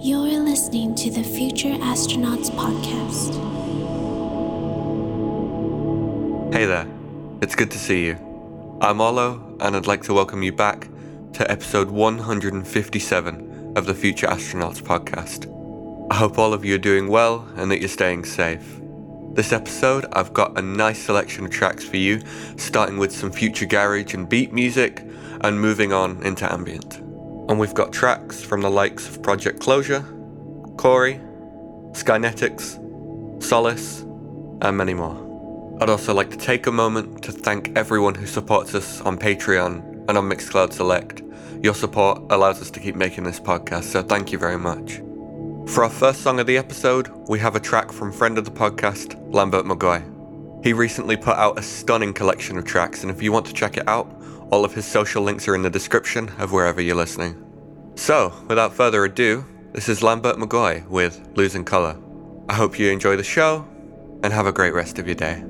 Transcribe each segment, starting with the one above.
You're listening to the Future Astronauts Podcast. Hey there, it's good to see you. I'm Olo, and I'd like to welcome you back to episode 157 of the Future Astronauts Podcast. I hope all of you are doing well and that you're staying safe. This episode, I've got a nice selection of tracks for you, starting with some future garage and beat music, and moving on into ambient. And we've got tracks from the likes of Project Closure, Corey, Skynetics, Solace, and many more. I'd also like to take a moment to thank everyone who supports us on Patreon and on Mixcloud Select. Your support allows us to keep making this podcast, so thank you very much. For our first song of the episode, we have a track from friend of the podcast, Lambert McGoy. He recently put out a stunning collection of tracks, and if you want to check it out, all of his social links are in the description of wherever you're listening. So, without further ado, this is Lambert McGoy with Losing Colour. I hope you enjoy the show and have a great rest of your day.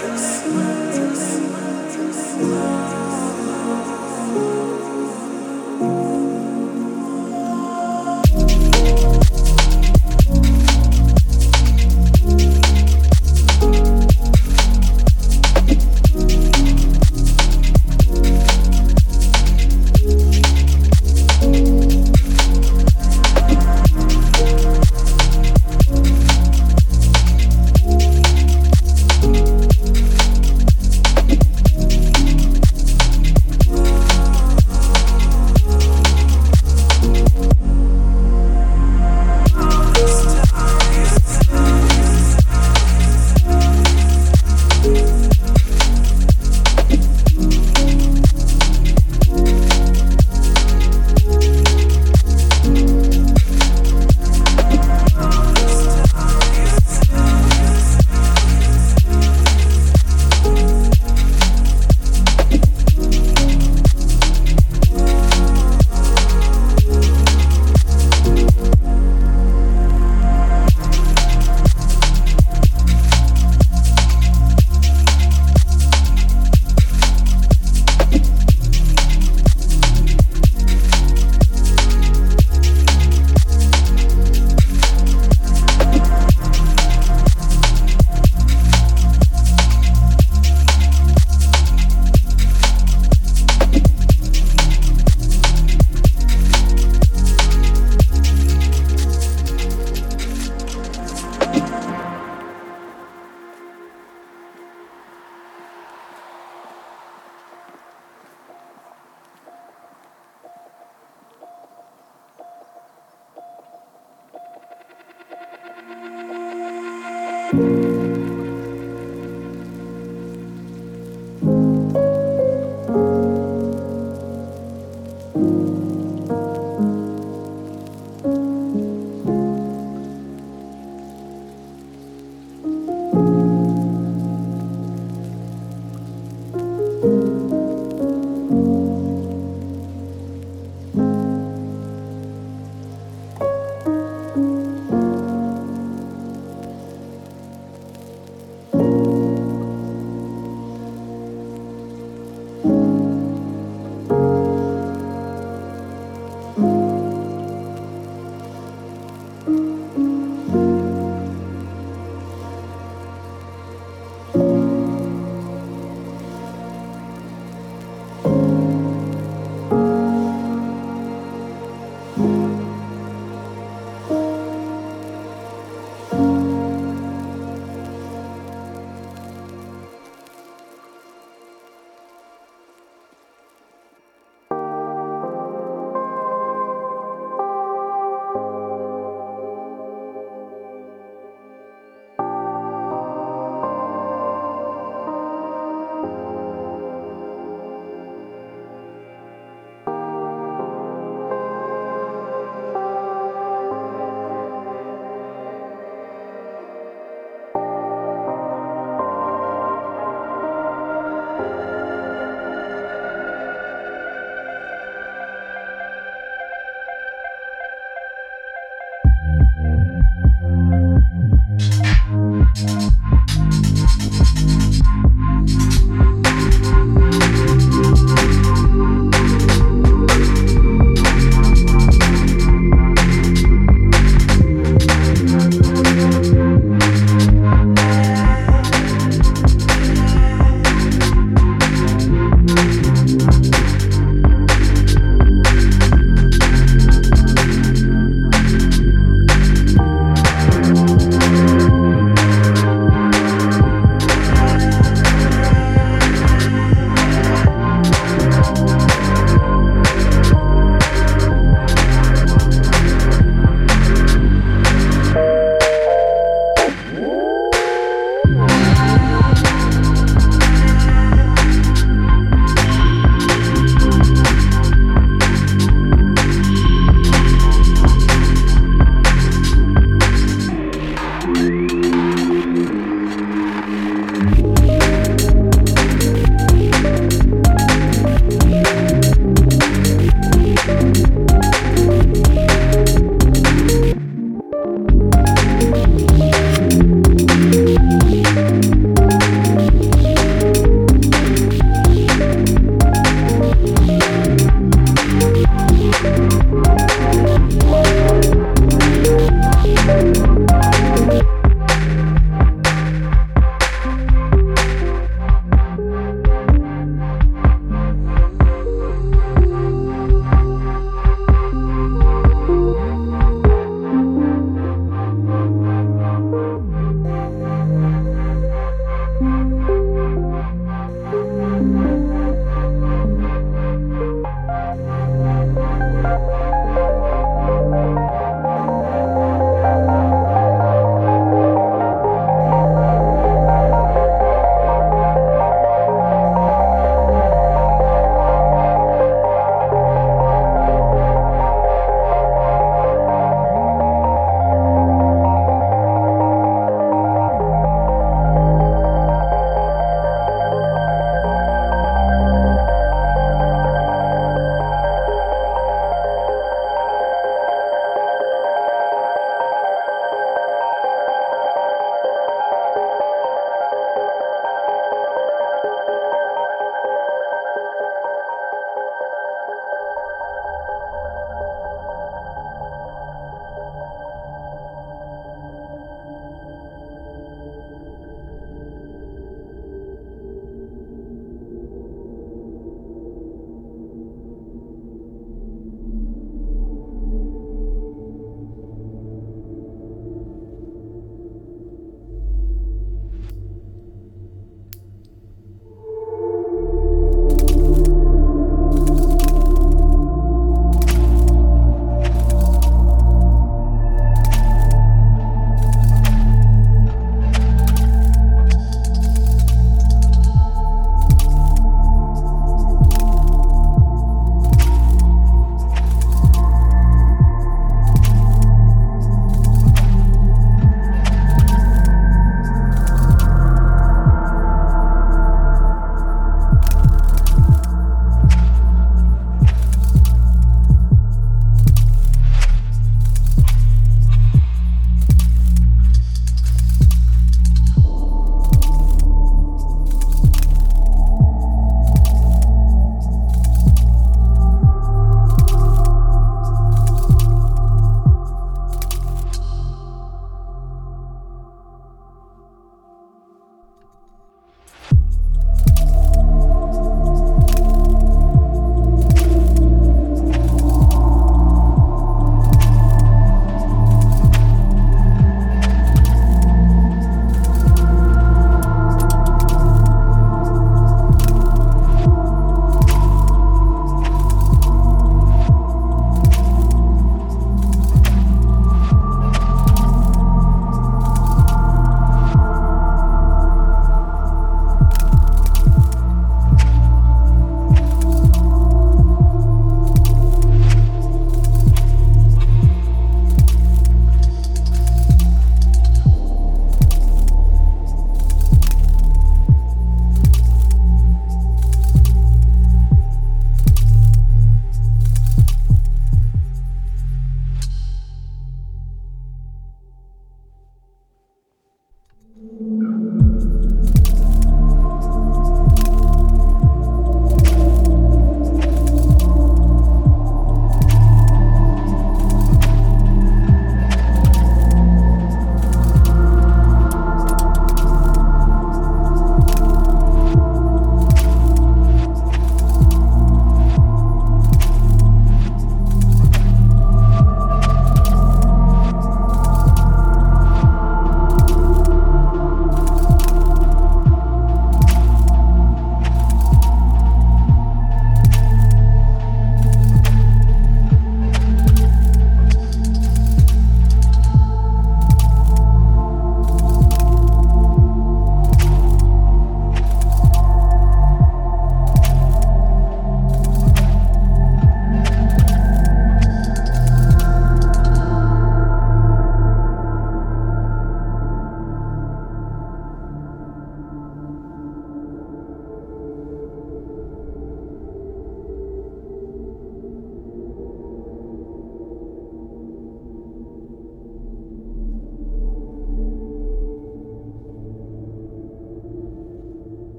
Jesus.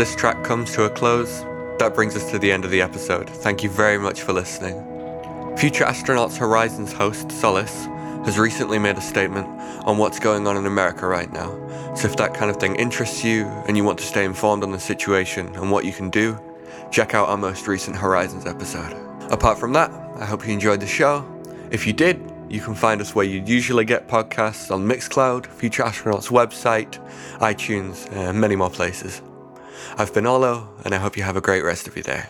This track comes to a close, that brings us to the end of the episode. Thank you very much for listening. Future Astronauts Horizons host, Solace, has recently made a statement on what's going on in America right now. So if that kind of thing interests you and you want to stay informed on the situation and what you can do, check out our most recent Horizons episode. Apart from that, I hope you enjoyed the show. If you did, you can find us where you usually get podcasts on Mixcloud, Future Astronauts website, iTunes, and many more places. I've been Olo, and I hope you have a great rest of your day.